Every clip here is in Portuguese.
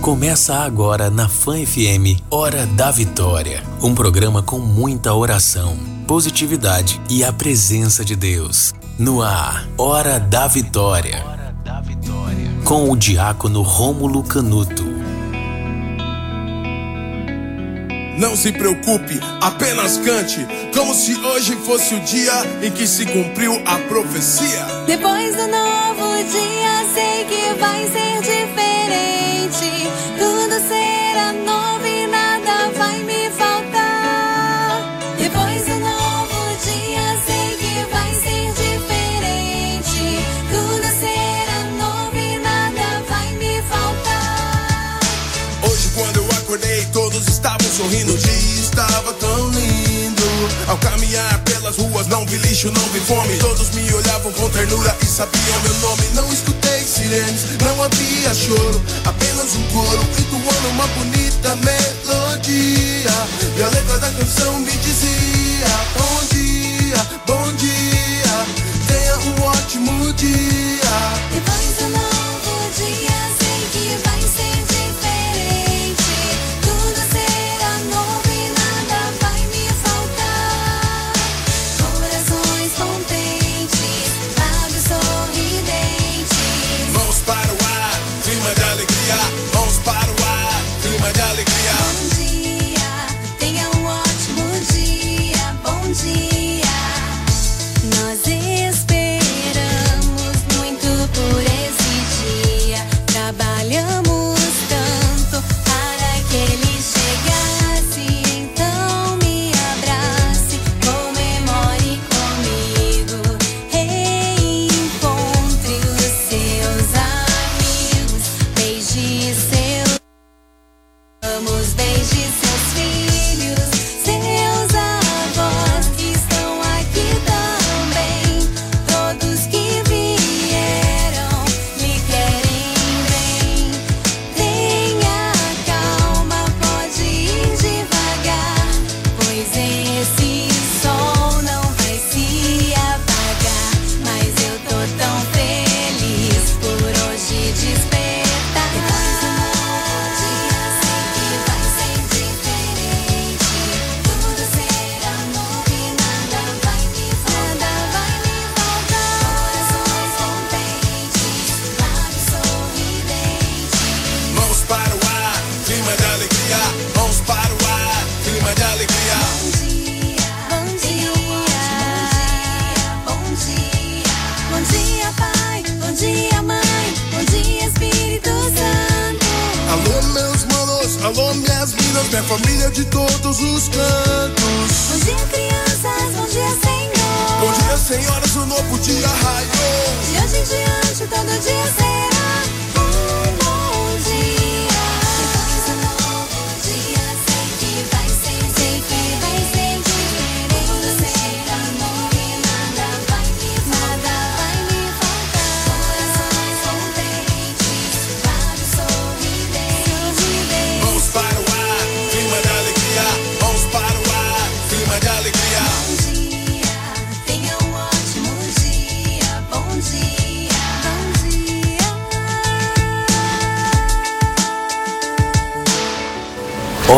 Começa agora na Fã FM Hora da Vitória, um programa com muita oração, positividade e a presença de Deus. No ar, Hora da Vitória. Com o diácono Rômulo Canuto. Não se preocupe, apenas cante, como se hoje fosse o dia em que se cumpriu a profecia. Depois do novo dia, sei que vai ser diferente. Tudo será novo e nada vai me faltar. Depois do novo dia, sei que vai ser diferente. Tudo será novo e nada vai me faltar. Hoje, quando eu acordei, todos estavam sorrindo. O dia estava tão lindo. Ao caminhar pelas ruas, não vi lixo, não vi fome. Todos me olhavam com ternura e sabiam meu nome. Não escutei sirenes, não havia choro. Apenas um coro entoando uma bonita melodia. E a letra da canção me dizia: Bom dia, bom dia. Tenha um ótimo dia,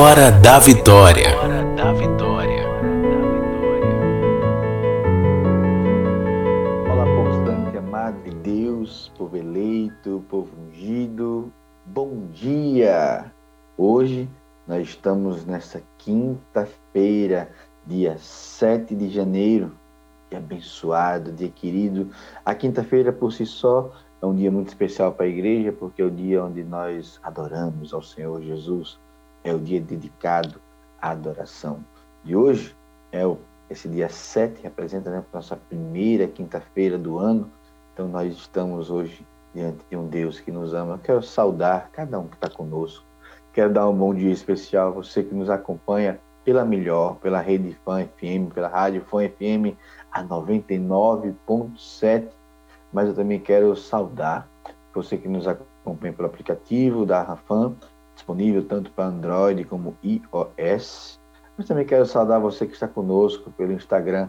Hora da Vitória. Olá, povo santo amado de Deus, povo eleito, povo ungido, bom dia! Hoje nós estamos nessa quinta-feira, dia 7 de janeiro, dia abençoado, dia querido. A quinta-feira por si só é um dia muito especial para a igreja, porque é o dia onde nós adoramos ao Senhor Jesus, é o dia dedicado à adoração. De hoje é o esse dia 7 representa né, a nossa primeira quinta-feira do ano. Então nós estamos hoje diante de um Deus que nos ama. Eu quero saudar cada um que está conosco. Quero dar um bom dia especial a você que nos acompanha pela melhor, pela rede Fã FM, pela rádio Fã FM a 99.7. Mas eu também quero saudar você que nos acompanha pelo aplicativo da Rafan, disponível tanto para Android como iOS. Mas também quero saudar você que está conosco pelo Instagram,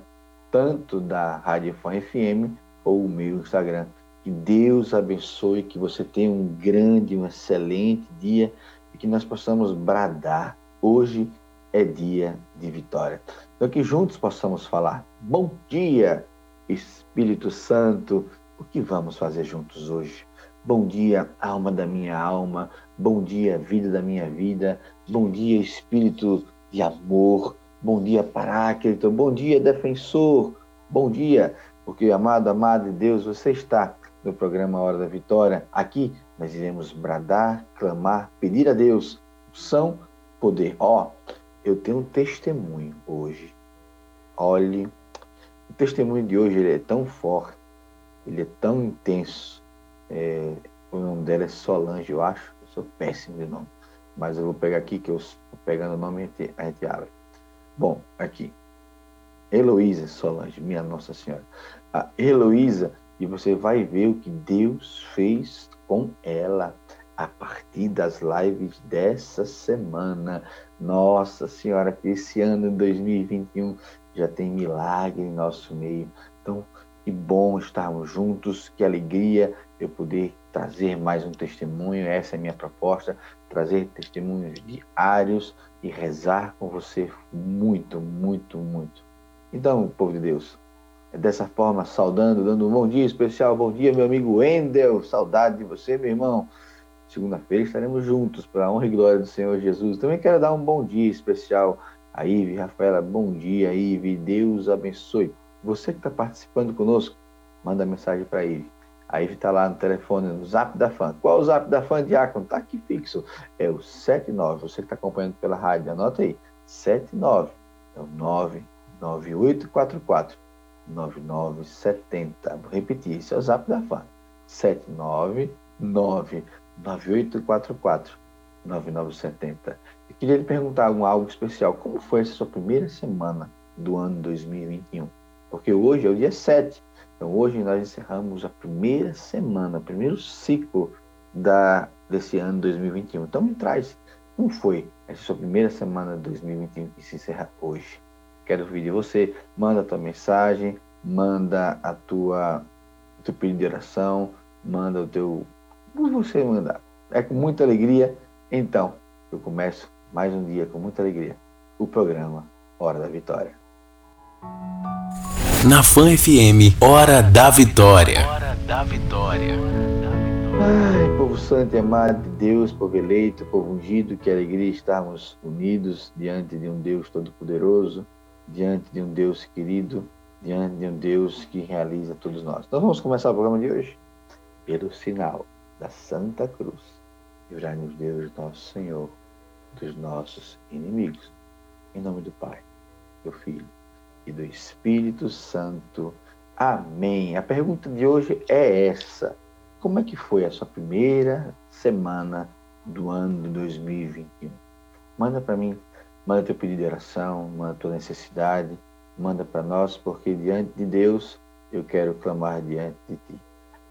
tanto da Rádio Fã FM ou o meu Instagram, Que Deus abençoe, que você tenha um grande, um excelente dia e que nós possamos bradar. Hoje é dia de vitória. Então, que juntos possamos falar: Bom dia, Espírito Santo. O que vamos fazer juntos hoje? Bom dia, alma da minha alma. Bom dia, vida da minha vida. Bom dia, Espírito de amor. Bom dia, Paráclito. Bom dia, defensor. Bom dia, porque, amado, amado de Deus, você está no programa Hora da Vitória. Aqui nós iremos bradar, clamar, pedir a Deus são poder. Ó, oh, eu tenho um testemunho hoje. Olhe, o testemunho de hoje ele é tão forte, ele é tão intenso. É, o nome dela é Solange, eu acho. Eu sou péssimo de nome. Mas eu vou pegar aqui, que eu pegando o nome a gente, abre. Bom, aqui. Heloísa Solange, minha Nossa Senhora. A Heloísa e você vai ver o que Deus fez com ela a partir das lives dessa semana. Nossa Senhora, que esse ano de 2021 já tem milagre em nosso meio. Então, que bom estarmos juntos, que alegria eu poder trazer mais um testemunho. Essa é a minha proposta: trazer testemunhos diários e rezar com você muito, muito, muito. Então, povo de Deus, dessa forma, saudando, dando um bom dia especial. Bom dia, meu amigo Wendel. Saudade de você, meu irmão. Segunda-feira estaremos juntos para a honra e glória do Senhor Jesus. Também quero dar um bom dia especial a Ive, Rafaela. Bom dia, Ive. Deus abençoe. Você que está participando conosco, manda mensagem para Ive. A Ive está lá no telefone, no zap da fã. Qual o zap da fã, Diácono? Está aqui fixo. É o 79. Você que está acompanhando pela rádio, anota aí. 79. É o 99844 9970. Vou repetir, esse é o zap da FAN. 7999844 9970. Eu queria lhe perguntar algo especial. Como foi essa sua primeira semana do ano 2021? Porque hoje é o dia 7. Então hoje nós encerramos a primeira semana, o primeiro ciclo da, desse ano 2021. Então me traz, como foi essa sua primeira semana de 2021 que se encerra hoje? quero ouvir de você. Manda a tua mensagem, manda a tua teu pedido de oração, manda o teu. O que você mandar. É com muita alegria. Então, eu começo mais um dia com muita alegria. O programa Hora da Vitória. Na Fan FM, Hora da Vitória. Hora da Vitória. Ai, povo santo e amado de Deus, povo eleito, povo ungido, que alegria estarmos unidos diante de um Deus Todo-Poderoso, diante de um Deus querido, diante de um Deus que realiza todos nós. Então vamos começar o programa de hoje pelo sinal da Santa Cruz. Livrai-nos Deus, nosso Senhor, dos nossos inimigos. Em nome do Pai, do Filho e do Espírito Santo. Amém. A pergunta de hoje é essa: Como é que foi a sua primeira semana do ano de 2021? Manda para mim Manda teu pedido de oração, manda tua necessidade, manda para nós, porque diante de Deus eu quero clamar diante de ti.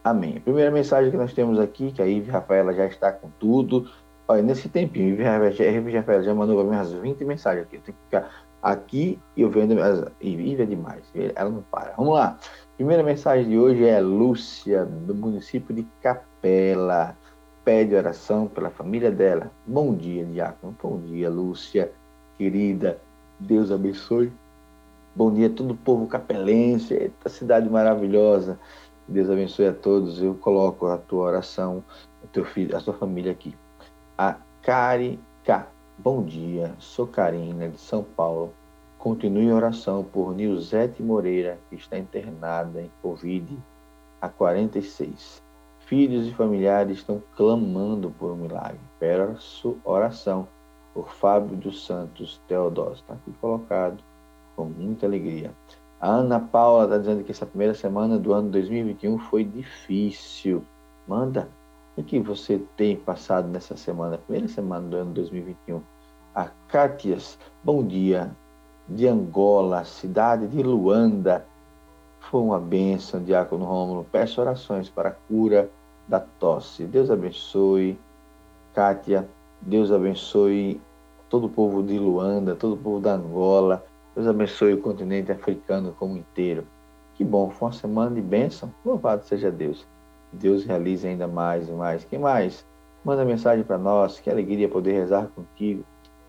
Amém. A primeira mensagem que nós temos aqui, que a Ive Rafaela já está com tudo. Olha, nesse tempinho, Ive Rafaela já mandou para mim umas 20 mensagens aqui. Eu tenho que ficar aqui e eu vendo. Ive é demais, ela não para. Vamos lá. Primeira mensagem de hoje é Lúcia, do município de Capela. Pede oração pela família dela. Bom dia, Diácono. Bom dia, Lúcia querida. Deus abençoe. Bom dia a todo o povo capelense, eita cidade maravilhosa. Deus abençoe a todos. Eu coloco a tua oração, o teu filho, a tua família aqui. A Cari K. Bom dia, sou Karina de São Paulo. Continue em oração por Nilzete Moreira, que está internada em Covid há 46. Filhos e familiares estão clamando por um milagre. Peço oração por Fábio dos Santos Teodósio. Está aqui colocado com muita alegria. A Ana Paula está dizendo que essa primeira semana do ano 2021 foi difícil. Manda, o que você tem passado nessa semana, primeira semana do ano 2021? A Cátias, bom dia, de Angola, cidade de Luanda. Foi uma bênção, Diácono Rômulo. Peço orações para a cura da tosse. Deus abençoe. Kátia, Deus abençoe todo o povo de Luanda, todo o povo da Angola. Deus abençoe o continente africano como inteiro. Que bom, foi uma semana de bênção. Louvado seja Deus. Deus realize ainda mais e mais. Quem mais? Manda mensagem para nós. Que alegria poder rezar contigo.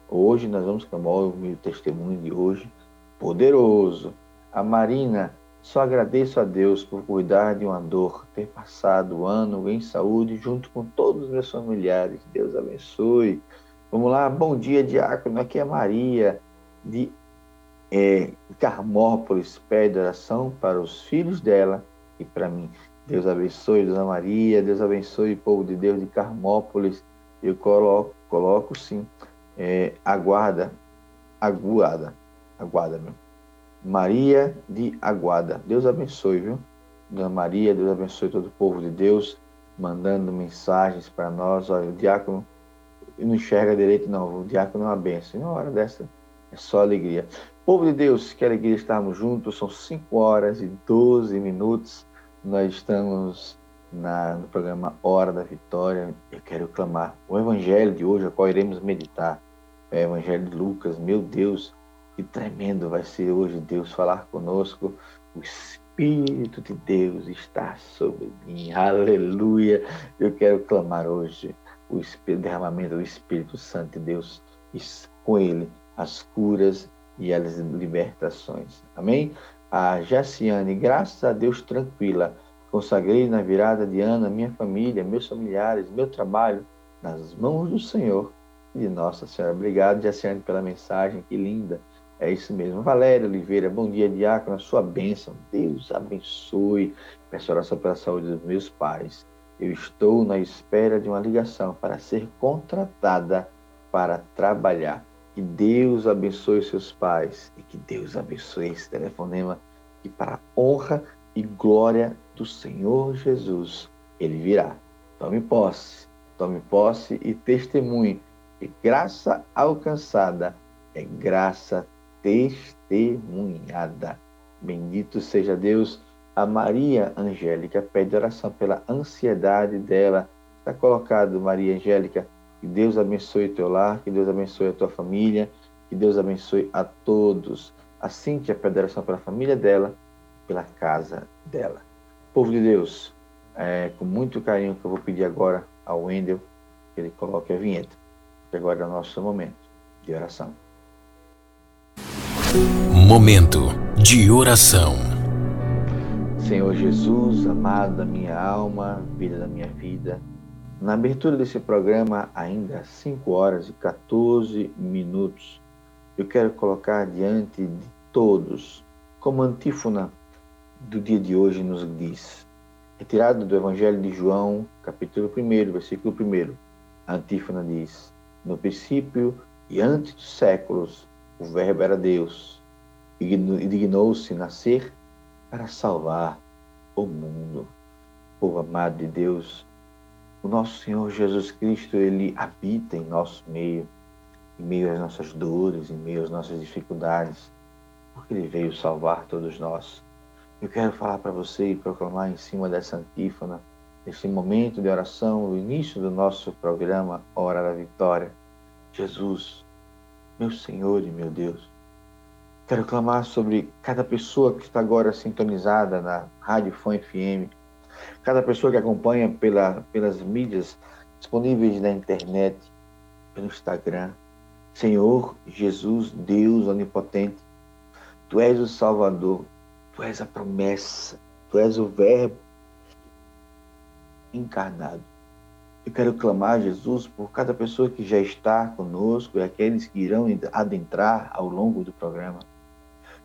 Hoje nós vamos clamar o meu testemunho de hoje. Poderoso. A Marina, só agradeço a Deus por cuidar de uma dor, ter passado o ano em saúde junto com todos os meus familiares. Deus abençoe. Vamos lá, bom dia, diácono. Aqui é Maria, de é, Carmópolis, pede oração para os filhos dela e para mim. Deus abençoe, Dona Maria, Deus abençoe o povo de Deus de Carmópolis. Eu coloco, coloco sim, é, aguarda, aguarda, aguarda, meu. Maria de Aguada. Deus abençoe, viu? Dona Maria, Deus abençoe todo o povo de Deus, mandando mensagens para nós. Olha, o diácono não enxerga direito, não. O diácono é uma benção. E uma hora dessa é só alegria. Povo de Deus, que alegria estarmos juntos. São 5 horas e 12 minutos. Nós estamos na, no programa Hora da Vitória. Eu quero clamar o evangelho de hoje, a qual iremos meditar. É o evangelho de Lucas. Meu Deus, que tremendo vai ser hoje Deus falar conosco. O Espírito de Deus está sobre mim. Aleluia. Eu quero clamar hoje o derramamento do Espírito Santo de Deus. E com ele as curas e as libertações. Amém? A Jaciane, graças a Deus, tranquila. Consagrei na virada de ano minha família, meus familiares, meu trabalho nas mãos do Senhor e de Nossa Senhora. Obrigado, Jaciane, pela mensagem. Que linda. É isso mesmo. Valéria Oliveira, bom dia, diácono, a sua bênção. Deus abençoe. Peço oração pela saúde dos meus pais. Eu estou na espera de uma ligação para ser contratada para trabalhar. Que Deus abençoe seus pais e que Deus abençoe esse telefonema e para a honra e glória do Senhor Jesus, ele virá. Tome posse, tome posse e testemunhe. E graça alcançada é graça testemunhada. Bendito seja Deus. A Maria Angélica pede oração pela ansiedade dela. Está colocado, Maria Angélica. Que Deus abençoe teu lar, que Deus abençoe a tua família, que Deus abençoe a todos. A Cíntia pede oração pela família dela, pela casa dela. Povo de Deus, é, com muito carinho que eu vou pedir agora ao Wendel que ele coloque a vinheta. Que agora é o nosso momento de oração. Momento de oração. Senhor Jesus, amado da minha alma, vida da minha vida, na abertura desse programa, ainda às 5 horas e 14 minutos, eu quero colocar diante de todos, como antífona do dia de hoje nos diz, retirado do Evangelho de João, capítulo 1, versículo 1, a antífona diz: No princípio e antes dos séculos, o Verbo era Deus e dignou-se nascer para salvar o mundo. Povo amado de Deus, o nosso Senhor Jesus Cristo, ele habita em nosso meio, em meio às nossas dores, em meio às nossas dificuldades, porque ele veio salvar todos nós. Eu quero falar para você e proclamar em cima dessa antífona, nesse momento de oração, o início do nosso programa Hora da Vitória. Jesus, meu Senhor e meu Deus. Quero clamar sobre cada pessoa que está agora sintonizada na Rádio Fã FM, cada pessoa que acompanha pela, pelas mídias disponíveis na internet, pelo Instagram. Senhor Jesus, Deus onipotente, Tu és o Salvador, Tu és a promessa, Tu és o Verbo encarnado. Eu quero clamar, Jesus, por cada pessoa que já está conosco e aqueles que irão adentrar ao longo do programa.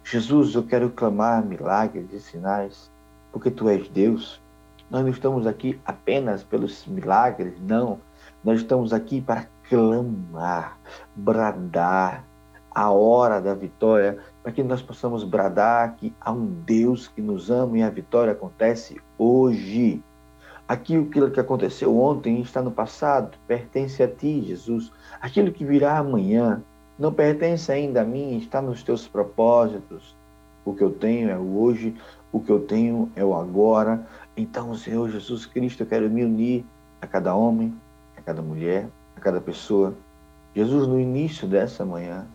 Jesus, eu quero clamar milagres e sinais, porque Tu és Deus. Nós não estamos aqui apenas pelos milagres, não. Nós estamos aqui para clamar, bradar a hora da vitória, para que nós possamos bradar que há um Deus que nos ama e a vitória acontece hoje. Aquilo que aconteceu ontem está no passado, pertence a ti, Jesus. Aquilo que virá amanhã não pertence ainda a mim, está nos teus propósitos. O que eu tenho é o hoje, o que eu tenho é o agora. Então, Senhor Jesus Cristo, eu quero me unir a cada homem, a cada mulher, a cada pessoa. Jesus, no início dessa manhã,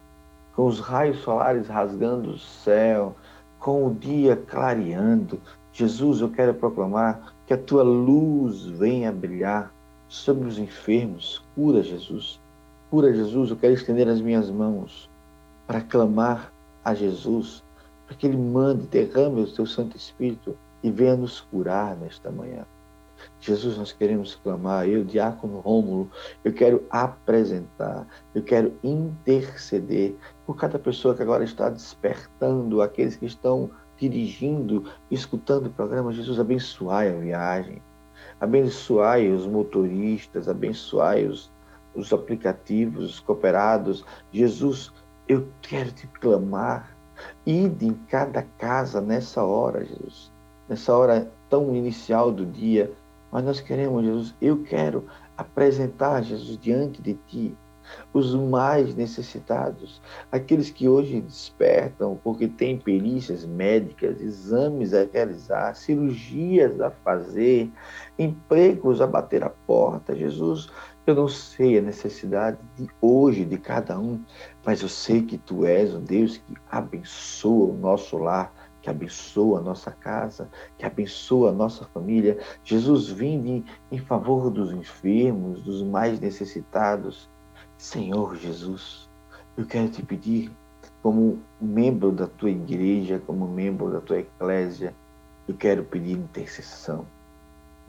com os raios solares rasgando o céu, com o dia clareando, Jesus, eu quero proclamar Que a tua luz venha brilhar sobre os enfermos. Cura, Jesus. Cura, Jesus. Eu quero estender as minhas mãos para clamar a Jesus, para que Ele mande, derrame o teu Santo Espírito e venha nos curar nesta manhã. Jesus, nós queremos clamar, eu, Diácono Rômulo, eu quero apresentar, eu quero interceder por cada pessoa que agora está despertando, aqueles que estão dirigindo, escutando o programa. Jesus, abençoai a viagem, abençoai os motoristas, abençoai os, os aplicativos, os cooperados. Jesus, eu quero te clamar. Ide em cada casa nessa hora, Jesus, nessa hora tão inicial do dia, mas nós queremos, Jesus, eu quero apresentar, Jesus, diante de Ti, os mais necessitados, aqueles que hoje despertam porque têm perícias médicas, exames a realizar, cirurgias a fazer, empregos a bater a porta. Jesus, eu não sei a necessidade de hoje de cada um, mas eu sei que Tu és um Deus que abençoa o nosso lar que abençoa a nossa casa, que abençoa a nossa família. Jesus, vinde em favor dos enfermos, dos mais necessitados. Senhor Jesus, eu quero te pedir, como membro da tua igreja, como membro da tua eclésia, eu quero pedir intercessão.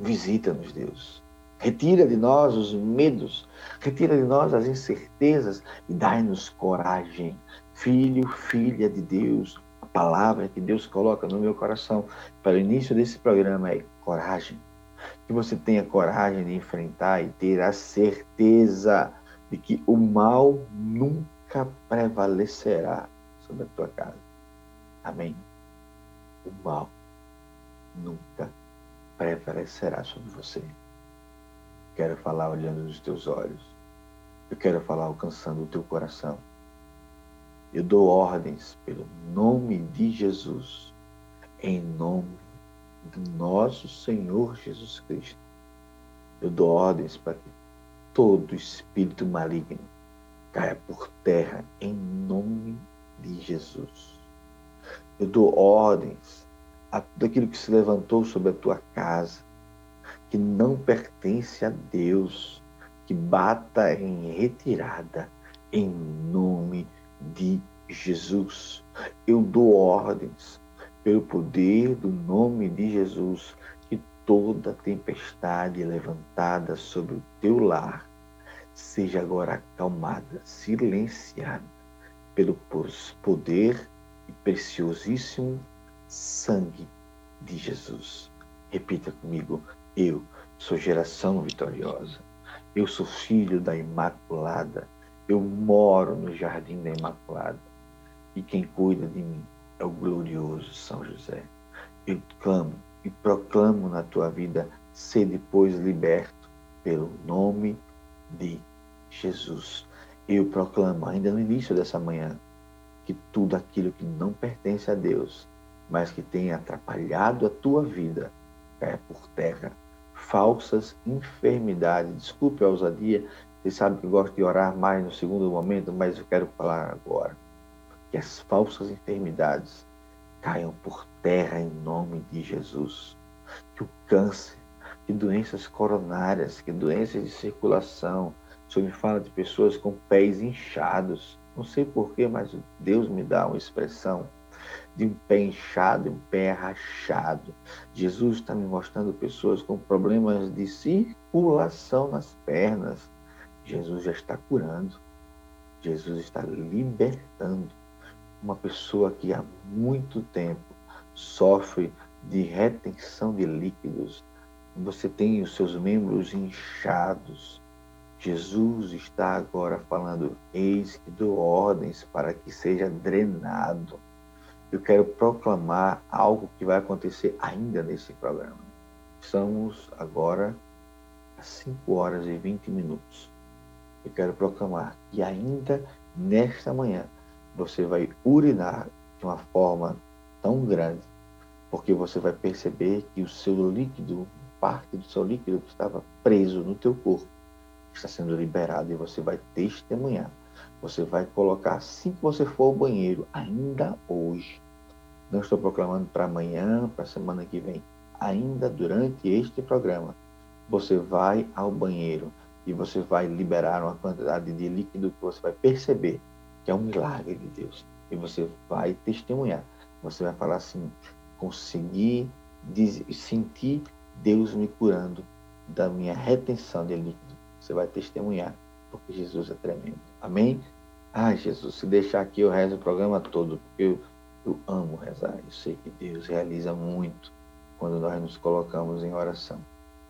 Visita-nos, Deus. Retira de nós os medos, retira de nós as incertezas e dai-nos coragem. Filho, filha de Deus, palavra que Deus coloca no meu coração para o início desse programa é coragem. Que você tenha coragem de enfrentar e ter a certeza de que o mal nunca prevalecerá sobre a tua casa. Amém. O mal nunca prevalecerá sobre você. Quero falar olhando nos teus olhos. Eu quero falar alcançando o teu coração. Eu dou ordens pelo nome de Jesus, em nome do nosso Senhor Jesus Cristo. Eu dou ordens para que todo espírito maligno caia por terra, em nome de Jesus. Eu dou ordens a tudo aquilo que se levantou sobre a tua casa, que não pertence a Deus, que bata em retirada, em nome de de Jesus. Eu dou ordens pelo poder do nome de Jesus que toda tempestade levantada sobre o teu lar seja agora acalmada, silenciada pelo poder e preciosíssimo sangue de Jesus. Repita comigo: eu sou geração vitoriosa. Eu sou filho da Imaculada eu moro no jardim da Imaculada e quem cuida de mim é o glorioso São José. Eu clamo e proclamo na tua vida ser depois liberto pelo nome de Jesus. Eu proclamo ainda no início dessa manhã que tudo aquilo que não pertence a Deus, mas que tem atrapalhado a tua vida, cai por terra. Falsas enfermidades, desculpe a ousadia, vocês sabem que eu gosto de orar mais no segundo momento, mas eu quero falar agora. Que as falsas enfermidades caiam por terra em nome de Jesus. Que o câncer, que doenças coronárias, que doenças de circulação. O Senhor me fala de pessoas com pés inchados. Não sei porquê, mas Deus me dá uma expressão de um pé inchado um pé rachado. Jesus está me mostrando pessoas com problemas de circulação nas pernas, Jesus já está curando, Jesus está libertando uma pessoa que há muito tempo sofre de retenção de líquidos. Você tem os seus membros inchados. Jesus está agora falando: Eis que dou ordens para que seja drenado. Eu quero proclamar algo que vai acontecer ainda nesse programa. Estamos agora às 5 horas e 20 minutos eu quero proclamar que ainda nesta manhã você vai urinar de uma forma tão grande, porque você vai perceber que o seu líquido, parte do seu líquido que estava preso no teu corpo, está sendo liberado e você vai testemunhar. Você vai colocar assim que você for ao banheiro, ainda hoje. Não estou proclamando para amanhã, para a semana que vem. ainda durante este programa, você vai ao banheiro e você vai liberar uma quantidade de líquido que você vai perceber que é um milagre de Deus. E você vai testemunhar. Você vai falar assim: consegui sentir Deus me curando da minha retenção de líquido. Você vai testemunhar, porque Jesus é tremendo. Amém? Ai, Jesus, se deixar aqui eu rezo o programa todo, porque eu, eu amo rezar. Eu sei que Deus realiza muito quando nós nos colocamos em oração.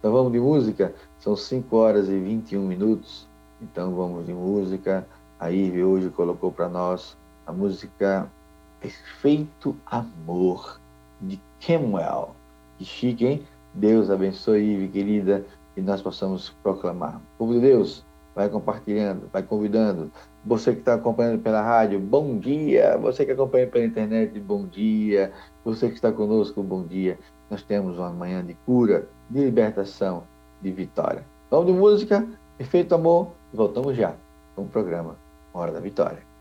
Então vamos de música? São 5 horas e 21 minutos. Então vamos de música. A Ive hoje colocou para nós a música Perfeito Amor, de Kemuel. Que chique, hein? Deus abençoe, Ive, querida, e nós possamos proclamar. Povo de Deus, vai compartilhando, vai convidando. Você que está acompanhando pela rádio, bom dia. Você que acompanha pela internet, bom dia. Você que está conosco, bom dia. Nós temos uma manhã de cura, de libertação, de vitória. Vamos de música, Perfeito Amor, e voltamos já com o programa Hora da Vitória.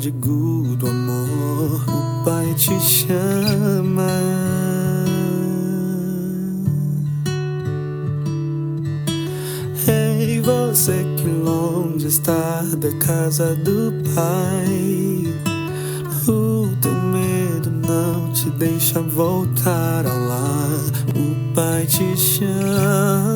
Pródigo do amor, o Pai te chama. Ei, você que longe está da casa do Pai, o teu medo não te deixa voltar ao lar o Pai te chama.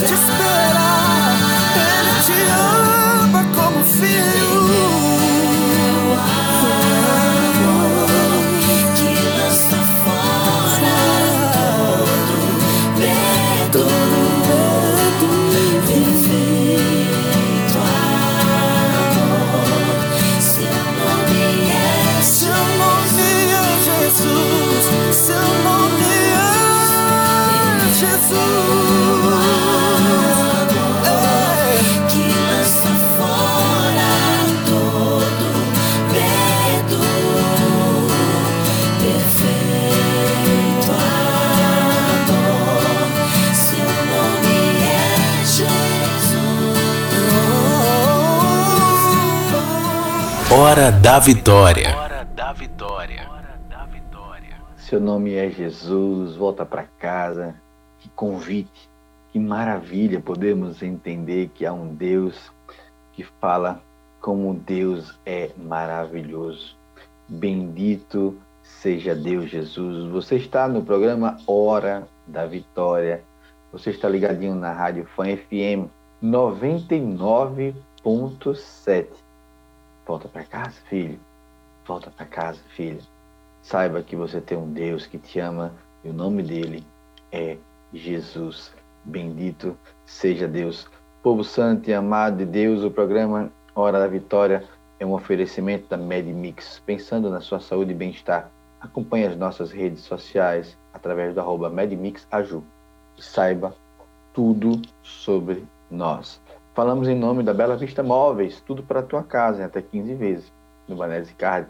Just Hora da Vitória. Seu nome é Jesus, volta para casa. Que convite, que maravilha podemos entender que há um Deus que fala como Deus é maravilhoso. Bendito seja Deus Jesus. Você está no programa Hora da Vitória. Você está ligadinho na Rádio Fã FM 99.7. Volta para casa, filho. Volta para casa, filha. Saiba que você tem um Deus que te ama e o nome dele é Jesus. Bendito seja Deus. Povo santo e amado de Deus, o programa Hora da Vitória é um oferecimento da MedMix. Pensando na sua saúde e bem-estar, acompanhe as nossas redes sociais através do arroba MedMixAju e saiba tudo sobre nós. Falamos em nome da Bela Vista Móveis, tudo para a tua casa, em até 15 vezes. No Banese Card,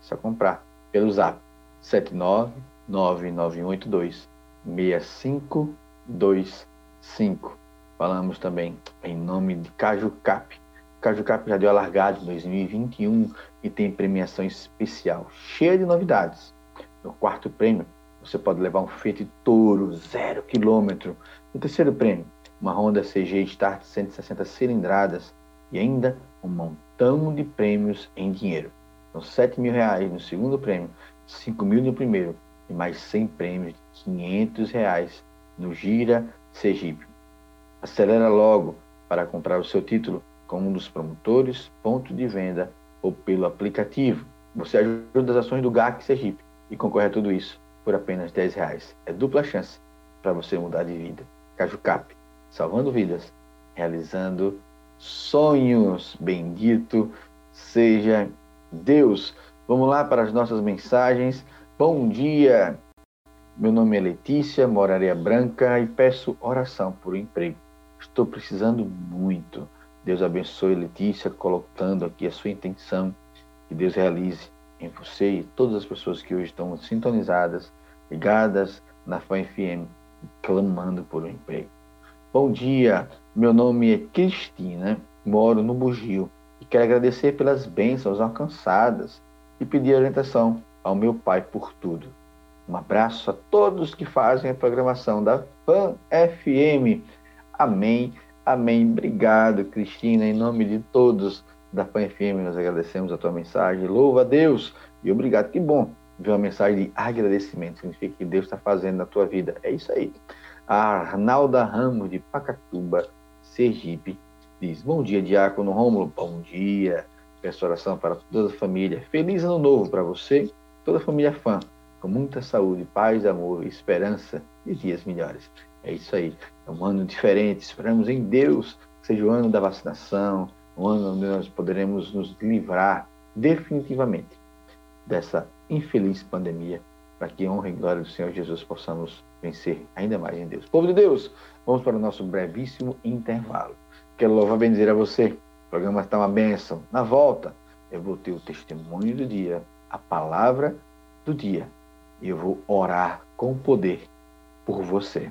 só comprar pelo zap 7999182 6525. Falamos também em nome de Caju Cap. Caju Cap já deu a largada em 2021 e tem premiação especial, cheia de novidades. No quarto prêmio, você pode levar um Fiat Toro zero quilômetro. No terceiro prêmio, uma Honda CG Start 160 cilindradas e ainda um montão de prêmios em dinheiro. São 7 mil reais no segundo prêmio, 5 mil no primeiro e mais 100 prêmios de 500 reais no Gira Sergipe. Acelera logo para comprar o seu título com um dos promotores, ponto de venda ou pelo aplicativo. Você ajuda as ações do GAC Sergipe e concorre a tudo isso por apenas 10 reais. É dupla chance para você mudar de vida. Cajucap, salvando vidas, realizando sonhos. Bendito seja Deus. Vamos lá para as nossas mensagens. Bom dia. Meu nome é Letícia, moro Areia Branca e peço oração por um emprego. Estou precisando muito. Deus abençoe Letícia, colocando aqui a sua intenção. Que Deus realize em você e todas as pessoas que hoje estão sintonizadas, ligadas na Fã FM, clamando por um emprego. Bom dia, meu nome é Cristina, moro no Bugio e quero agradecer pelas bênçãos alcançadas e pedir orientação ao meu pai por tudo. Um abraço a todos que fazem a programação da Fan FM. Amém, amém. Obrigado, Cristina, em nome de todos da Fan FM, nós agradecemos a tua mensagem. Louva a Deus e obrigado. Que bom ver uma mensagem de agradecimento. Significa que Deus está fazendo na tua vida. É isso aí. A Arnalda Ramos, de Pacatuba, Sergipe, diz: Bom dia, Diácono Rômulo. Bom dia. Peço oração para toda a família. Feliz ano novo para você, toda a família fã, com muita saúde, paz, amor, esperança e dias melhores. É isso aí. É um ano diferente. Esperamos em Deus que seja o ano da vacinação, um ano onde nós poderemos nos livrar definitivamente dessa infeliz pandemia, para que honra e glória do Senhor Jesus possamos vencer ainda mais em Deus. Povo de Deus, vamos para o nosso brevíssimo intervalo. Quero louvar bem dizer a você, o programa está uma bênção. Na volta, eu vou ter o testemunho do dia, a palavra do dia, e eu vou orar com poder por você.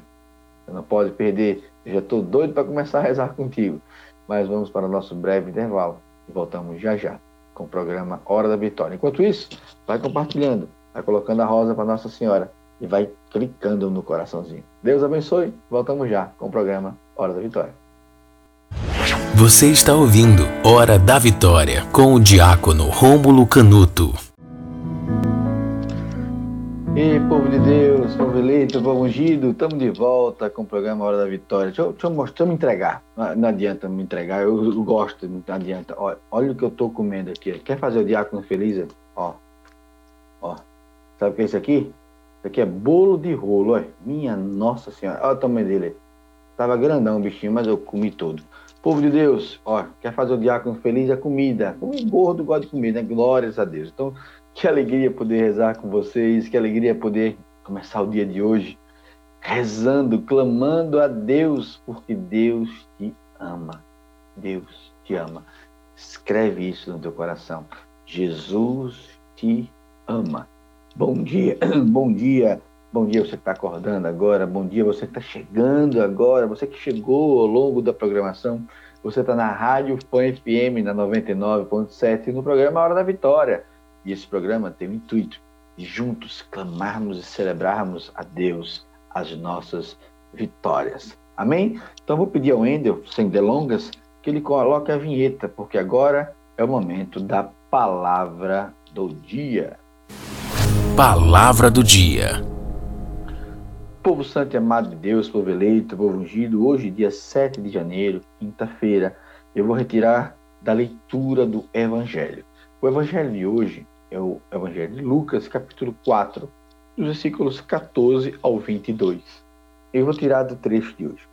Você não pode perder, eu já estou doido para começar a rezar contigo. Mas vamos para o nosso breve intervalo e voltamos já já com o programa Hora da Vitória. Enquanto isso, vai compartilhando, vai colocando a rosa para Nossa Senhora e vai clicando no coraçãozinho. Deus abençoe. Voltamos já com o programa Hora da Vitória. Você está ouvindo Hora da Vitória com o diácono Rômulo Canuto. E povo de Deus, povo eleito, povo ungido, estamos de volta com o programa Hora da Vitória. Deixa eu, deixa eu mostrar, me entregar. Não, não, adianta me entregar, eu, eu gosto, não adianta. Olha, olha o que eu estou comendo aqui. Quer fazer o diácono feliz? Ó, ó. Sabe o que é isso aqui? Isso aqui é bolo de rolo, olha. Minha Nossa Senhora. Olha o tamanho dele. Tava grandão o bichinho, mas eu comi todo. Povo de Deus, ó, quer fazer o diácono feliz? É comida. Come gordo, gosta de comida, né? Glórias a Deus. Então, que alegria poder rezar com vocês, que alegria poder começar o dia de hoje rezando, clamando a Deus, porque Deus te ama. Deus te ama. Escreve isso no teu coração. Jesus te ama. Bom dia, bom dia, bom dia você que está acordando agora, bom dia você que está chegando agora, você que chegou ao longo da programação. Você está na Rádio Fã FM, na 99.7, no programa Hora da Vitória. E esse programa tem o intuito de juntos clamarmos e celebrarmos a Deus as nossas vitórias. Amém? Então vou pedir ao Endel, sem delongas, que ele coloque a vinheta, porque agora é o momento da palavra do dia. Palavra do dia. Povo santo e amado de Deus, povo eleito, povo ungido, hoje, dia 7 de janeiro, quinta-feira, eu vou retirar da leitura do Evangelho. O Evangelho de hoje é o Evangelho de Lucas, capítulo 4, dos versículos 14 ao 22. Eu vou tirar do trecho de hoje.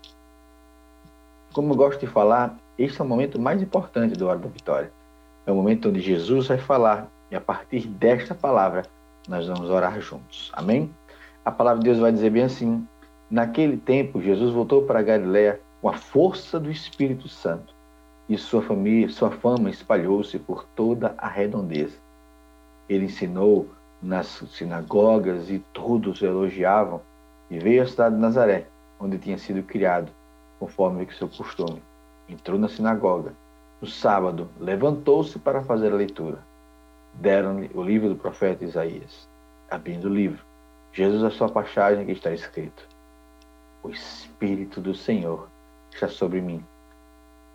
Como eu gosto de falar, este é o momento mais importante do Hora da Vitória. É o momento onde Jesus vai falar e a partir desta palavra nós vamos orar juntos. Amém? A palavra de Deus vai dizer bem assim: Naquele tempo, Jesus voltou para Galiléia com a força do Espírito Santo, e sua família, sua fama espalhou-se por toda a redondeza. Ele ensinou nas sinagogas e todos o elogiavam, e veio à cidade de Nazaré, onde tinha sido criado, conforme o seu costume. Entrou na sinagoga. No sábado, levantou-se para fazer a leitura. Deram-lhe o livro do profeta Isaías. Abrindo o livro, Jesus a sua passagem que está escrito: O Espírito do Senhor está sobre mim,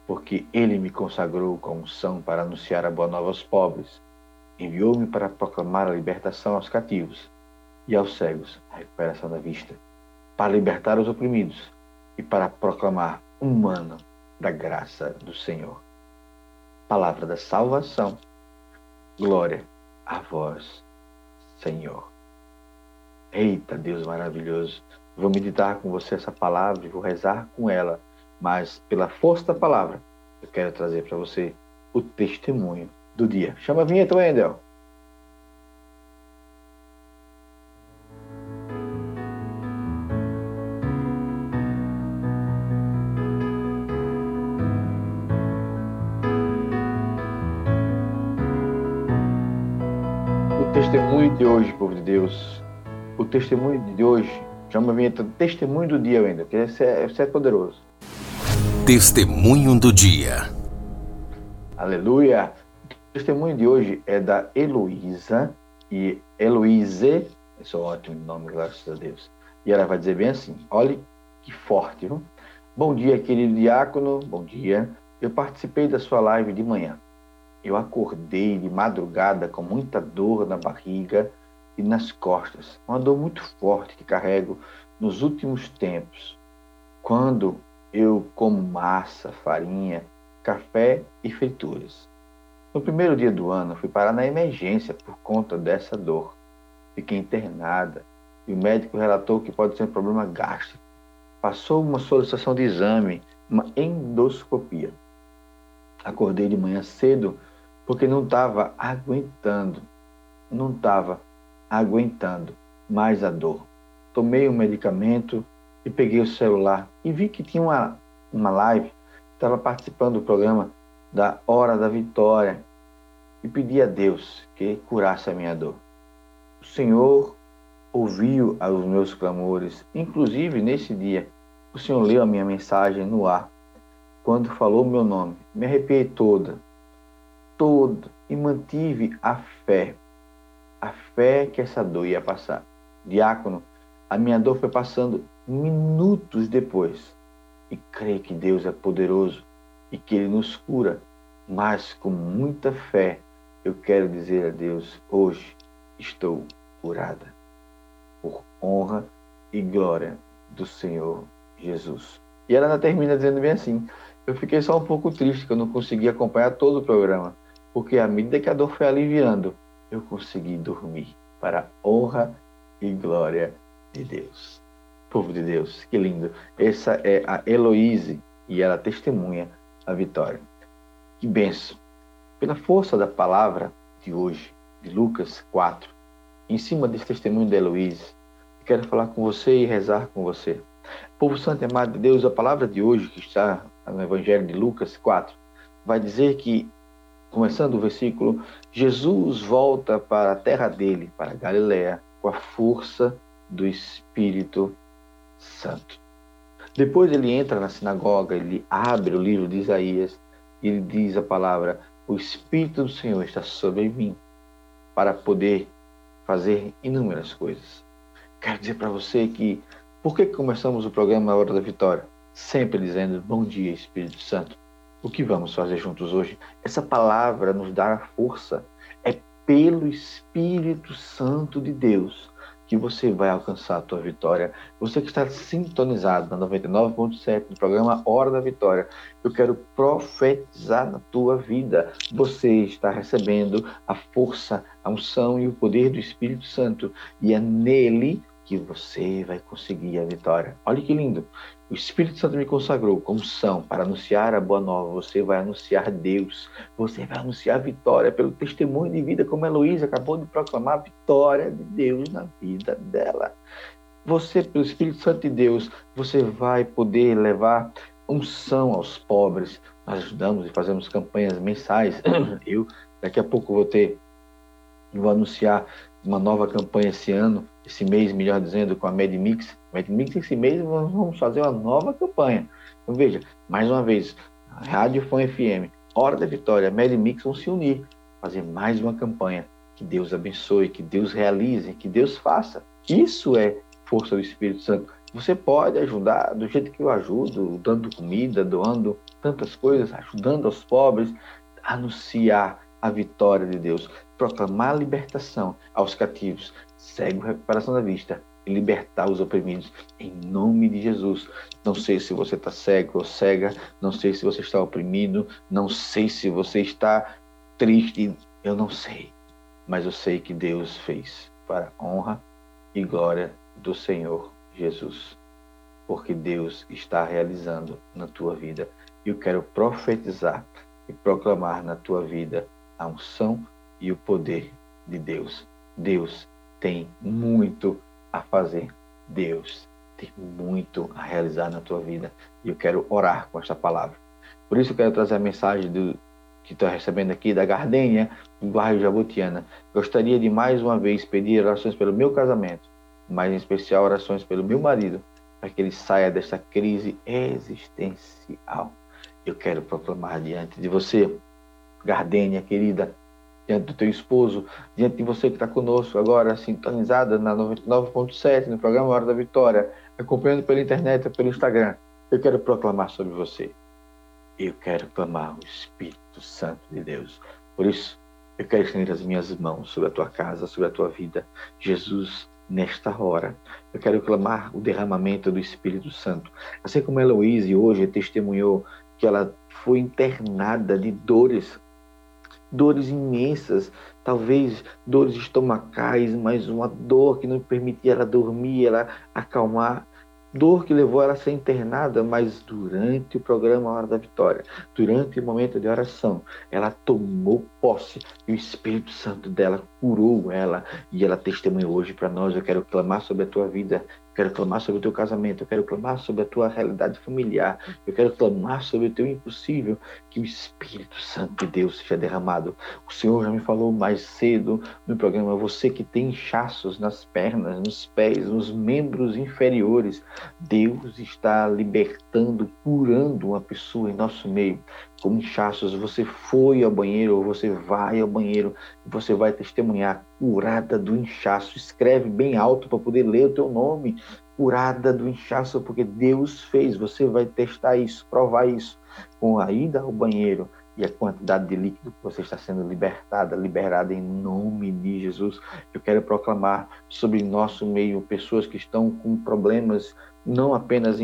porque ele me consagrou com unção para anunciar a boa nova aos pobres Enviou-me para proclamar a libertação aos cativos e aos cegos, a recuperação da vista, para libertar os oprimidos e para proclamar um ano da graça do Senhor. Palavra da salvação. Glória a vós, Senhor. Eita, Deus maravilhoso. Vou meditar com você essa palavra e vou rezar com ela, mas pela força da palavra, eu quero trazer para você o testemunho do dia. Chama a vinheta, Wendel. Hoje, povo de Deus. O testemunho de hoje. Chama a vinheta Testemunho do Dia, Wendel, que esse é, esse é poderoso. Testemunho do Dia. Aleluia. O testemunho de hoje é da Heloísa e Heloíse, esse é um ótimo nome, graças a Deus. E ela vai dizer bem assim: olhe que forte, viu? Bom dia, querido diácono, bom dia. Eu participei da sua live de manhã. Eu acordei de madrugada com muita dor na barriga e nas costas, uma dor muito forte que carrego nos últimos tempos. Quando eu como massa, farinha, café e frituras. No primeiro dia do ano, fui parar na emergência por conta dessa dor. Fiquei internada e o médico relatou que pode ser um problema gástrico. Passou uma solicitação de exame, uma endoscopia. Acordei de manhã cedo porque não estava aguentando, não estava aguentando mais a dor. Tomei o um medicamento e peguei o celular e vi que tinha uma, uma live, estava participando do programa da hora da vitória e pedi a Deus que curasse a minha dor. O Senhor ouviu os meus clamores, inclusive nesse dia, o Senhor leu a minha mensagem no ar, quando falou meu nome. Me arrepiei toda, toda, e mantive a fé, fé que essa dor ia passar. Diácono, a minha dor foi passando minutos depois, e creio que Deus é poderoso e que Ele nos cura, mas com muita fé eu quero dizer a Deus: hoje estou curada, por honra e glória do Senhor Jesus. E ela ainda termina dizendo bem assim: eu fiquei só um pouco triste que eu não consegui acompanhar todo o programa, porque à medida que a dor foi aliviando, eu consegui dormir para honra e glória de Deus. Povo de Deus, que lindo. Essa é a Heloíse e ela testemunha a vitória. Que benção. Pela força da palavra de hoje, de Lucas 4, em cima desse testemunho de Heloísa, quero falar com você e rezar com você. Povo Santo e amado de Deus, a palavra de hoje, que está no Evangelho de Lucas 4, vai dizer que, começando o versículo, Jesus volta para a terra dele, para Galiléia, com a força do Espírito Santo. Depois ele entra na sinagoga, ele abre o livro de Isaías e ele diz a palavra: O Espírito do Senhor está sobre mim para poder fazer inúmeras coisas. Quero dizer para você que por que começamos o programa Hora da Vitória? Sempre dizendo: Bom dia, Espírito Santo. O que vamos fazer juntos hoje? Essa palavra nos dá força. É pelo Espírito Santo de Deus que você vai alcançar a tua vitória. Você que está sintonizado na 99.7 no programa Hora da Vitória, eu quero profetizar na tua vida. Você está recebendo a força, a unção e o poder do Espírito Santo e é nele que você vai conseguir a vitória. Olha que lindo. O Espírito Santo me consagrou como são para anunciar a boa nova. Você vai anunciar Deus. Você vai anunciar vitória pelo testemunho de vida, como a Heloísa acabou de proclamar a vitória de Deus na vida dela. Você, pelo Espírito Santo de Deus, você vai poder levar unção aos pobres. Nós ajudamos e fazemos campanhas mensais. Eu, daqui a pouco, vou ter, vou anunciar uma nova campanha esse ano esse mês, melhor dizendo, com a MedMix. MedMix, esse mês, nós vamos fazer uma nova campanha. Então, veja, mais uma vez, Rádio Fã FM, Hora da Vitória, MedMix vão se unir, fazer mais uma campanha. Que Deus abençoe, que Deus realize, que Deus faça. Isso é força do Espírito Santo. Você pode ajudar do jeito que eu ajudo, dando comida, doando tantas coisas, ajudando os pobres, anunciar a vitória de Deus, proclamar a libertação aos cativos, cego, recuperação da vista libertar os oprimidos em nome de Jesus. Não sei se você está cego ou cega, não sei se você está oprimido, não sei se você está triste, eu não sei, mas eu sei que Deus fez para a honra e glória do Senhor Jesus, porque Deus está realizando na tua vida. Eu quero profetizar e proclamar na tua vida a unção e o poder de Deus. Deus tem muito a fazer. Deus tem muito a realizar na tua vida. E eu quero orar com esta palavra. Por isso eu quero trazer a mensagem do, que estou recebendo aqui da Gardênia, do bairro Jabutiana. Gostaria de mais uma vez pedir orações pelo meu casamento, mas em especial orações pelo meu marido, para que ele saia desta crise existencial. Eu quero proclamar diante de você, Gardênia querida, diante do teu esposo, diante de você que está conosco agora, sintonizada na 99.7, no programa Hora da Vitória, acompanhando pela internet ou pelo Instagram. Eu quero proclamar sobre você. Eu quero clamar o Espírito Santo de Deus. Por isso, eu quero estender as minhas mãos sobre a tua casa, sobre a tua vida. Jesus, nesta hora, eu quero clamar o derramamento do Espírito Santo. Assim como Heloísa hoje testemunhou que ela foi internada de dores dores imensas, talvez dores estomacais, mas uma dor que não permitia ela dormir, ela acalmar. Dor que levou ela a ser internada, mas durante o programa Hora da Vitória, durante o momento de oração, ela tomou posse e o Espírito Santo dela curou ela e ela testemunhou hoje para nós. Eu quero clamar sobre a tua vida, quero clamar sobre o teu casamento, eu quero clamar sobre a tua realidade familiar, eu quero clamar sobre o teu impossível, que o Espírito Santo de Deus seja derramado. O Senhor já me falou mais cedo no programa, você que tem inchaços nas pernas, nos pés, nos membros inferiores, Deus está libertando, curando uma pessoa em nosso meio com inchaços. Você foi ao banheiro ou você vai ao banheiro você vai testemunhar curada do inchaço. Escreve bem alto para poder ler o teu nome. Curada do inchaço, porque Deus fez. Você vai testar isso, provar isso com a ida ao banheiro e a quantidade de líquido que você está sendo libertada, liberada em nome de Jesus. Eu quero proclamar sobre nosso meio pessoas que estão com problemas não apenas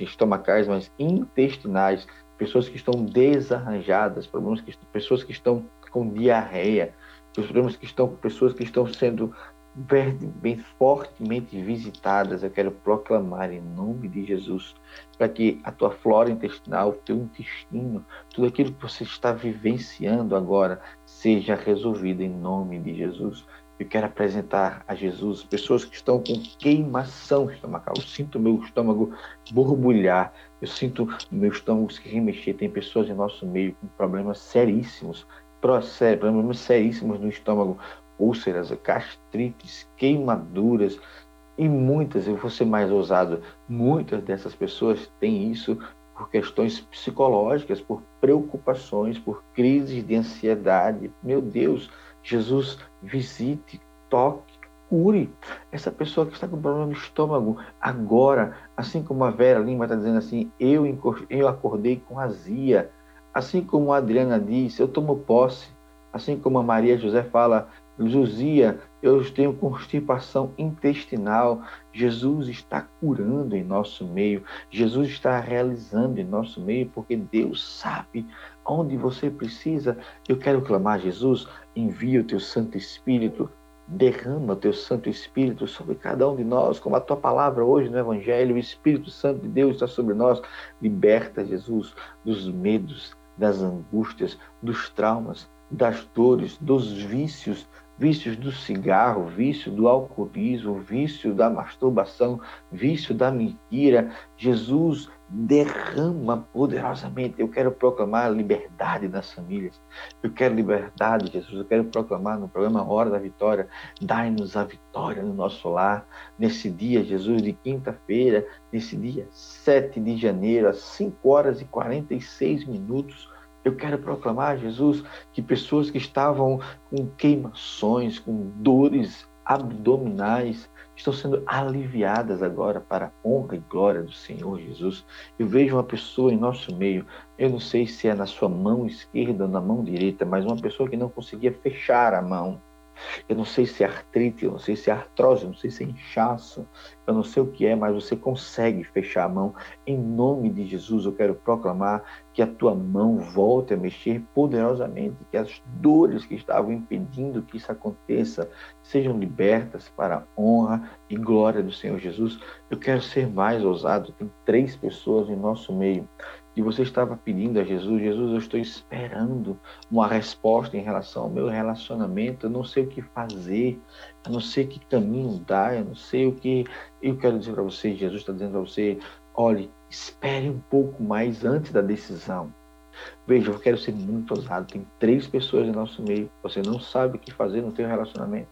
estomacais, mas intestinais, pessoas que estão desarranjadas, problemas que, pessoas que estão com diarreia, problemas que estão pessoas que estão sendo bem fortemente visitadas. Eu quero proclamar em nome de Jesus para que a tua flora intestinal, o teu intestino, tudo aquilo que você está vivenciando agora seja resolvido em nome de Jesus. Eu quero apresentar a Jesus pessoas que estão com queimação estomacal. Eu sinto meu estômago borbulhar, eu sinto meu estômago se remexer. Tem pessoas em nosso meio com problemas seríssimos, problemas seríssimos no estômago, úlceras, gastrites, queimaduras, E muitas, eu vou ser mais ousado, muitas dessas pessoas têm isso por questões psicológicas, por preocupações, por crises de ansiedade. Meu Deus, Jesus visite, toque, cure essa pessoa que está com problema no estômago agora, assim como a Vera Lima está dizendo assim, eu, eu acordei com azia, assim como a Adriana disse, eu tomo posse, assim como a Maria José fala, Josia, eu tenho constipação intestinal. Jesus está curando em nosso meio. Jesus está realizando em nosso meio, porque Deus sabe onde você precisa. Eu quero clamar, Jesus, envia o teu Santo Espírito derrama teu Santo Espírito sobre cada um de nós, como a tua palavra hoje no Evangelho, o Espírito Santo de Deus está sobre nós. Liberta, Jesus, dos medos, das angústias, dos traumas, das dores, dos vícios, vícios do cigarro, vício do alcoolismo, vício da masturbação, vício da mentira. Jesus derrama poderosamente. Eu quero proclamar liberdade nas famílias. Eu quero liberdade, Jesus. Eu quero proclamar no programa Hora da Vitória. Dai-nos a vitória no nosso lar. Nesse dia, Jesus, de quinta-feira, nesse dia 7 de janeiro, às 5 horas e 46 minutos eu quero proclamar, Jesus, que pessoas que estavam com queimações, com dores abdominais, estão sendo aliviadas agora para a honra e glória do Senhor Jesus. Eu vejo uma pessoa em nosso meio, eu não sei se é na sua mão esquerda ou na mão direita, mas uma pessoa que não conseguia fechar a mão eu não sei se é artrite, eu não sei se é artrose, eu não sei se é inchaço, eu não sei o que é, mas você consegue fechar a mão. Em nome de Jesus, eu quero proclamar que a tua mão volte a mexer poderosamente, que as dores que estavam impedindo que isso aconteça sejam libertas para a honra e glória do Senhor Jesus. Eu quero ser mais ousado. Tem três pessoas em nosso meio que você estava pedindo a Jesus, Jesus, eu estou esperando uma resposta em relação ao meu relacionamento, eu não sei o que fazer, eu não sei que caminho dar, eu não sei o que. Eu quero dizer para você, Jesus está dizendo para você, olhe, espere um pouco mais antes da decisão. Veja, eu quero ser muito ousado. Tem três pessoas em nosso meio. Você não sabe o que fazer no seu relacionamento.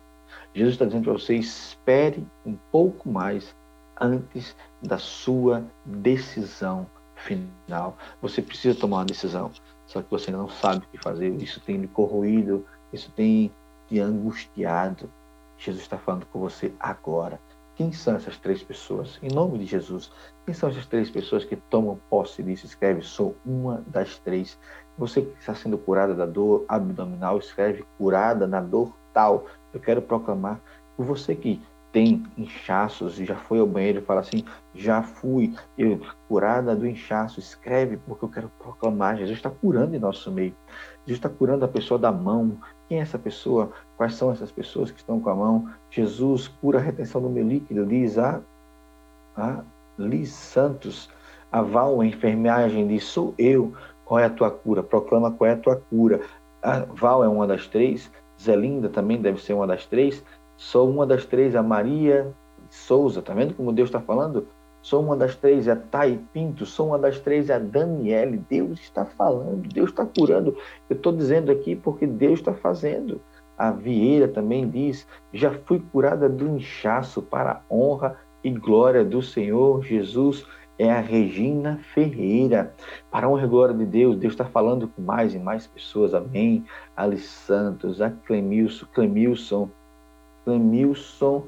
Jesus está dizendo para você: espere um pouco mais antes da sua decisão final. Você precisa tomar uma decisão, só que você não sabe o que fazer. Isso tem lhe corroído, isso tem te angustiado. Jesus está falando com você agora. Quem são essas três pessoas? Em nome de Jesus, quem são essas três pessoas que tomam posse disso? Escreve, sou uma das três. Você que está sendo curada da dor abdominal, escreve curada na dor tal. Eu quero proclamar por você que tem inchaços e já foi ao banheiro e fala assim: já fui, eu curada do inchaço, escreve porque eu quero proclamar. Jesus está curando em nosso meio. Jesus está curando a pessoa da mão. Quem é essa pessoa? Quais são essas pessoas que estão com a mão? Jesus cura a retenção do meu líquido, diz a, a Liz Santos. A Val, a enfermagem, diz: sou eu. Qual é a tua cura? Proclama qual é a tua cura. A Val é uma das três. Zelinda também deve ser uma das três. Sou uma das três, a Maria Souza, tá vendo como Deus está falando? Sou uma das três, é a Thay Pinto. Sou uma das três, é a Daniele. Deus está falando, Deus está curando. Eu estou dizendo aqui porque Deus está fazendo. A Vieira também diz: já fui curada do inchaço para a honra e glória do Senhor Jesus. É a Regina Ferreira. Para a honra e glória de Deus, Deus está falando com mais e mais pessoas. Amém. Alice Santos, a Clemilson, Clemilson Clemilson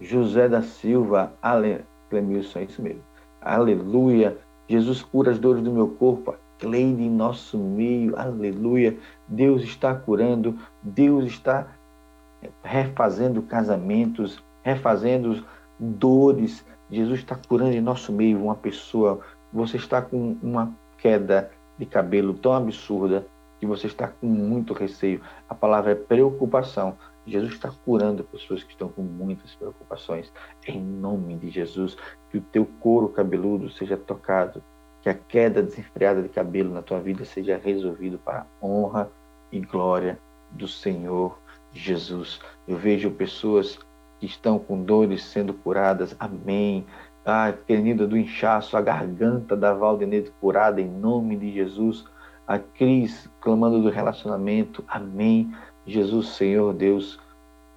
José da Silva, Ale... Clemilson, é isso mesmo. Aleluia. Jesus cura as dores do meu corpo. Cleide em nosso meio. Aleluia. Deus está curando. Deus está refazendo casamentos, refazendo dores. Jesus está curando em nosso meio uma pessoa. Você está com uma queda de cabelo tão absurda que você está com muito receio. A palavra é preocupação. Jesus está curando pessoas que estão com muitas preocupações. Em nome de Jesus, que o teu couro cabeludo seja tocado, que a queda desenfreada de cabelo na tua vida seja resolvido para a honra e glória do Senhor Jesus. Eu vejo pessoas que estão com dores sendo curadas. Amém. Ah, querida do inchaço, a garganta da Valdenete curada em nome de Jesus. A Cris clamando do relacionamento. Amém Jesus, Senhor Deus,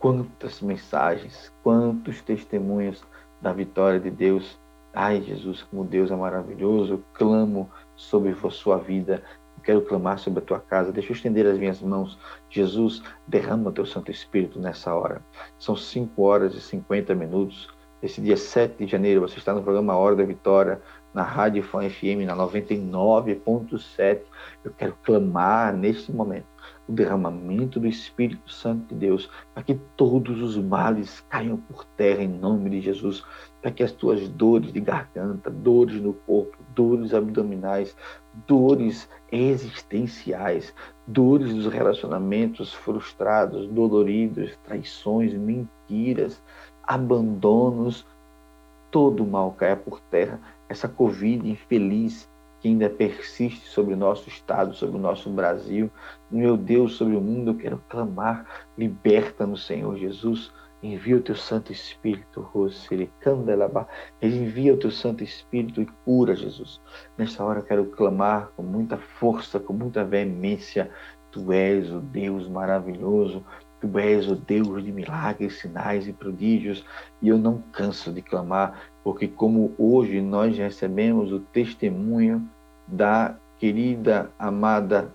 Quantas mensagens, quantos testemunhos da vitória de Deus. Ai, Jesus, como Deus é maravilhoso, eu clamo sobre a sua vida, eu quero clamar sobre a tua casa. Deixa eu estender as minhas mãos. Jesus, derrama o teu Santo Espírito nessa hora. São 5 horas e 50 minutos. Esse dia 7 de janeiro, você está no programa Hora da Vitória, na Rádio Fã FM, na 99.7. Eu quero clamar neste momento o derramamento do Espírito Santo de Deus, para que todos os males caiam por terra em nome de Jesus, para que as tuas dores de garganta, dores no corpo, dores abdominais, dores existenciais, dores dos relacionamentos frustrados, doloridos, traições, mentiras, abandonos, todo mal caia por terra. Essa Covid infeliz que ainda persiste sobre o nosso Estado, sobre o nosso Brasil. Meu Deus, sobre o mundo, eu quero clamar, liberta-nos, Senhor Jesus. Envia o teu Santo Espírito, envia o teu Santo Espírito e cura, Jesus. Nesta hora eu quero clamar com muita força, com muita veemência. Tu és o Deus maravilhoso, Tu és o Deus de milagres, sinais e prodígios, e eu não canso de clamar, porque como hoje nós recebemos o testemunho da querida, amada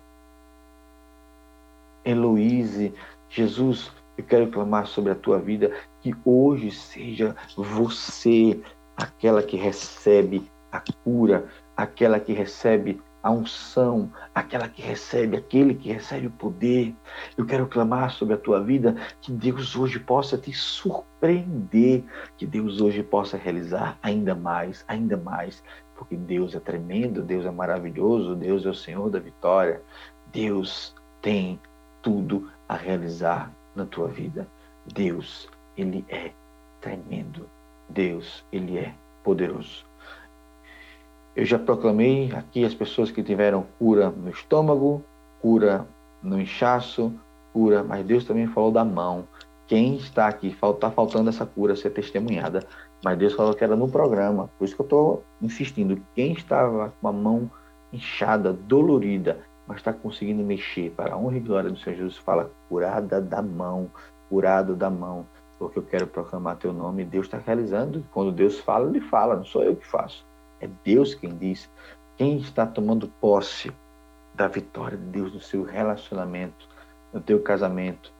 Heloíse, Jesus, eu quero clamar sobre a tua vida, que hoje seja você aquela que recebe a cura, aquela que recebe a unção, aquela que recebe, aquele que recebe o poder. Eu quero clamar sobre a tua vida que Deus hoje possa te surpreender, que Deus hoje possa realizar ainda mais, ainda mais, porque Deus é tremendo, Deus é maravilhoso, Deus é o Senhor da vitória. Deus tem tudo a realizar na tua vida. Deus, ele é tremendo. Deus, ele é poderoso. Eu já proclamei aqui as pessoas que tiveram cura no estômago, cura no inchaço, cura, mas Deus também falou da mão. Quem está aqui, está faltando essa cura ser testemunhada, mas Deus falou que era no programa, por isso que eu estou insistindo. Quem estava com a mão inchada, dolorida, mas está conseguindo mexer para a honra e glória do Senhor Jesus, fala curada da mão, curado da mão, porque eu quero proclamar teu nome. Deus está realizando. Quando Deus fala, Ele fala, não sou eu que faço. É Deus quem diz. Quem está tomando posse da vitória de Deus no seu relacionamento, no teu casamento.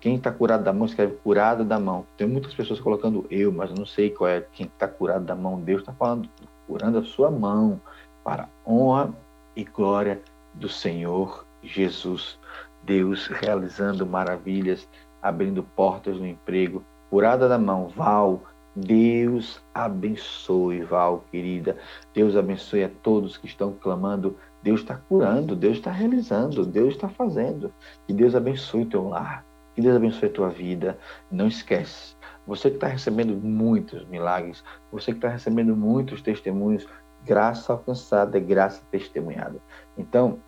Quem está curado da mão escreve curado da mão. Tem muitas pessoas colocando eu, mas eu não sei qual é quem está curado da mão. Deus está falando, curando a sua mão para honra e glória do Senhor Jesus. Deus realizando maravilhas, abrindo portas no emprego. Curada da mão, Val, Deus abençoe, Val, querida. Deus abençoe a todos que estão clamando. Deus está curando, Deus está realizando, Deus está fazendo. Que Deus abençoe o teu lar, que Deus abençoe a tua vida. Não esquece, você que está recebendo muitos milagres, você que está recebendo muitos testemunhos, graça alcançada graça testemunhada. Então,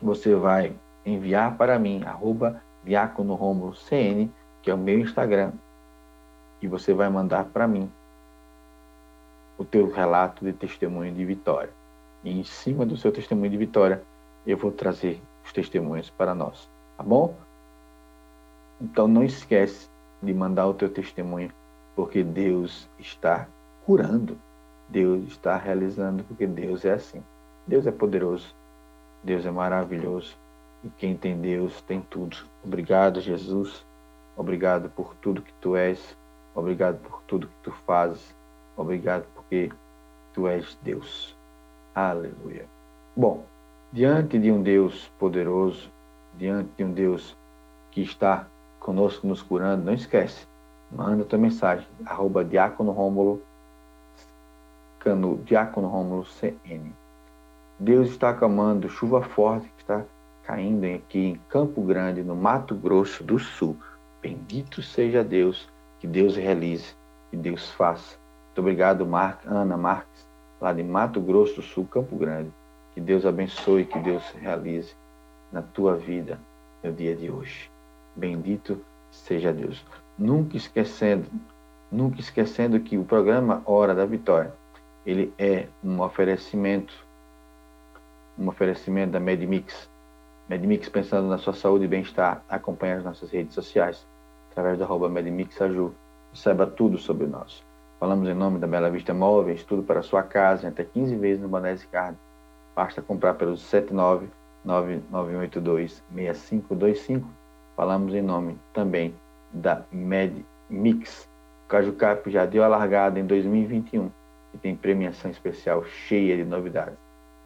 você vai enviar para mim, arroba CN, que é o meu Instagram, e você vai mandar para mim o teu relato de testemunho de vitória. E em cima do seu testemunho de vitória, eu vou trazer os testemunhos para nós, tá bom? Então não esquece de mandar o teu testemunho, porque Deus está curando, Deus está realizando, porque Deus é assim. Deus é poderoso, Deus é maravilhoso, e quem tem Deus tem tudo. Obrigado, Jesus. Obrigado por tudo que tu és. Obrigado por tudo que tu fazes. Obrigado porque tu és Deus. Aleluia. Bom, diante de um Deus poderoso, diante de um Deus que está conosco nos curando, não esquece, manda tua mensagem, arroba Diácono Rômulo, cano, Diácono Rômulo CN. Deus está acalmando chuva forte que está caindo aqui em Campo Grande, no Mato Grosso do Sul. Bendito seja Deus que Deus realize, que Deus faça. Muito obrigado, Mar Ana Marques, lá de Mato Grosso do Sul, Campo Grande. Que Deus abençoe, que Deus realize na tua vida no dia de hoje. Bendito seja Deus. Nunca esquecendo, nunca esquecendo que o programa Hora da Vitória, ele é um oferecimento, um oferecimento da Medmix. Medmix pensando na sua saúde e bem-estar, acompanhe as nossas redes sociais através do arroba. Saiba tudo sobre nós. Falamos em nome da Bela Vista Móveis, tudo para sua casa, até 15 vezes no Banese Card. Basta comprar pelos 79991826525. Falamos em nome também da MedMix. O Caju Cap já deu a largada em 2021 e tem premiação especial cheia de novidades.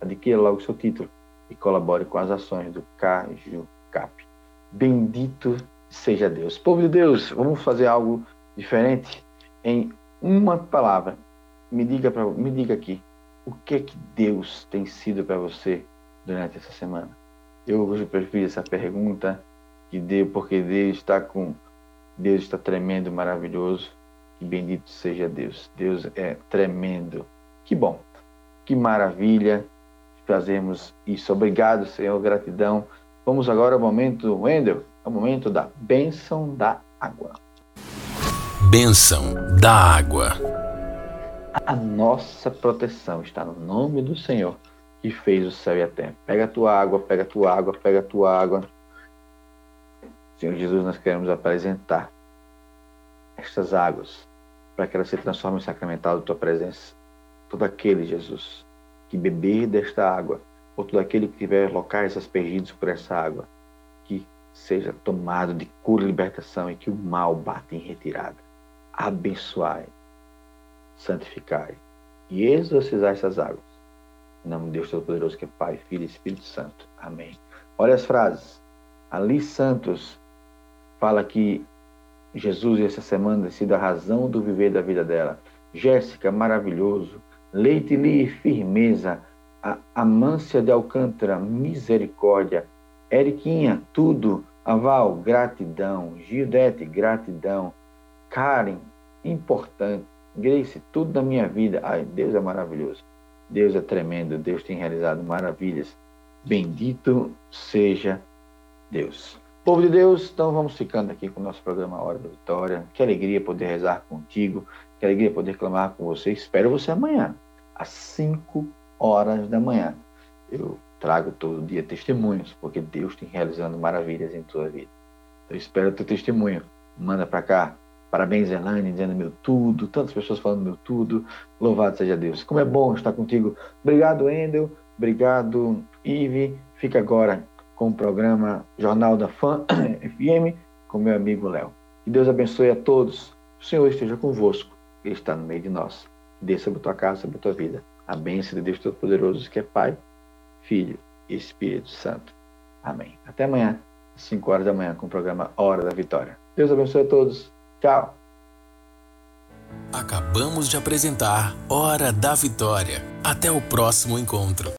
Adquira logo seu título e colabore com as ações do Caju Cap. Bendito seja Deus. Povo de Deus, vamos fazer algo diferente em uma palavra. Me diga, me diga aqui, o que que Deus tem sido para você durante essa semana? Eu hoje prefiro essa pergunta que Deus, porque Deus está com Deus está tremendo, maravilhoso. Que bendito seja Deus. Deus é tremendo. Que bom. Que maravilha fazermos isso. Obrigado, Senhor. Gratidão. Vamos agora ao momento, Wendel, ao momento da bênção da água. Bênção da água. A nossa proteção está no nome do Senhor que fez o céu e a terra. Pega a tua água, pega a tua água, pega a tua água. Senhor Jesus, nós queremos apresentar estas águas para que elas se transformem em sacramental da tua presença. Todo aquele, Jesus, que beber desta água, ou todo aquele que tiver locais aspergidos por essa água, seja tomado de cura e libertação e que o mal bata em retirada abençoai, santificai e exorcizai essas águas. Em nome de Deus Todo-Poderoso, que é Pai, Filho e Espírito Santo. Amém. Olha as frases. Ali Santos fala que Jesus essa semana tem sido a razão do viver da vida dela. Jéssica, maravilhoso. Leite Li, firmeza. A Amância de Alcântara, misericórdia. Eriquinha, tudo. Aval, gratidão. Gildete, gratidão. Karen, importante. Grace, tudo da minha vida. Ai, Deus é maravilhoso. Deus é tremendo. Deus tem realizado maravilhas. Bendito seja Deus. Povo de Deus, então vamos ficando aqui com o nosso programa Hora da Vitória. Que alegria poder rezar contigo. Que alegria poder clamar com você. Espero você amanhã, às 5 horas da manhã. Eu trago todo dia testemunhos, porque Deus tem realizando maravilhas em tua vida. Eu espero o teu testemunho. Manda para cá Parabéns, Elaine, dizendo meu tudo. Tantas pessoas falando meu tudo. Louvado seja Deus. Como é bom estar contigo. Obrigado, Endel. Obrigado, Ive. Fica agora com o programa Jornal da Fã FM com meu amigo Léo. Que Deus abençoe a todos. O Senhor esteja convosco. Ele está no meio de nós. Desça sobre a tua casa, sobre a tua vida. A bênção de Deus Todo-Poderoso, que é Pai, Filho e Espírito Santo. Amém. Até amanhã, às 5 horas da manhã, com o programa Hora da Vitória. Deus abençoe a todos. Tchau. Acabamos de apresentar Hora da Vitória. Até o próximo encontro.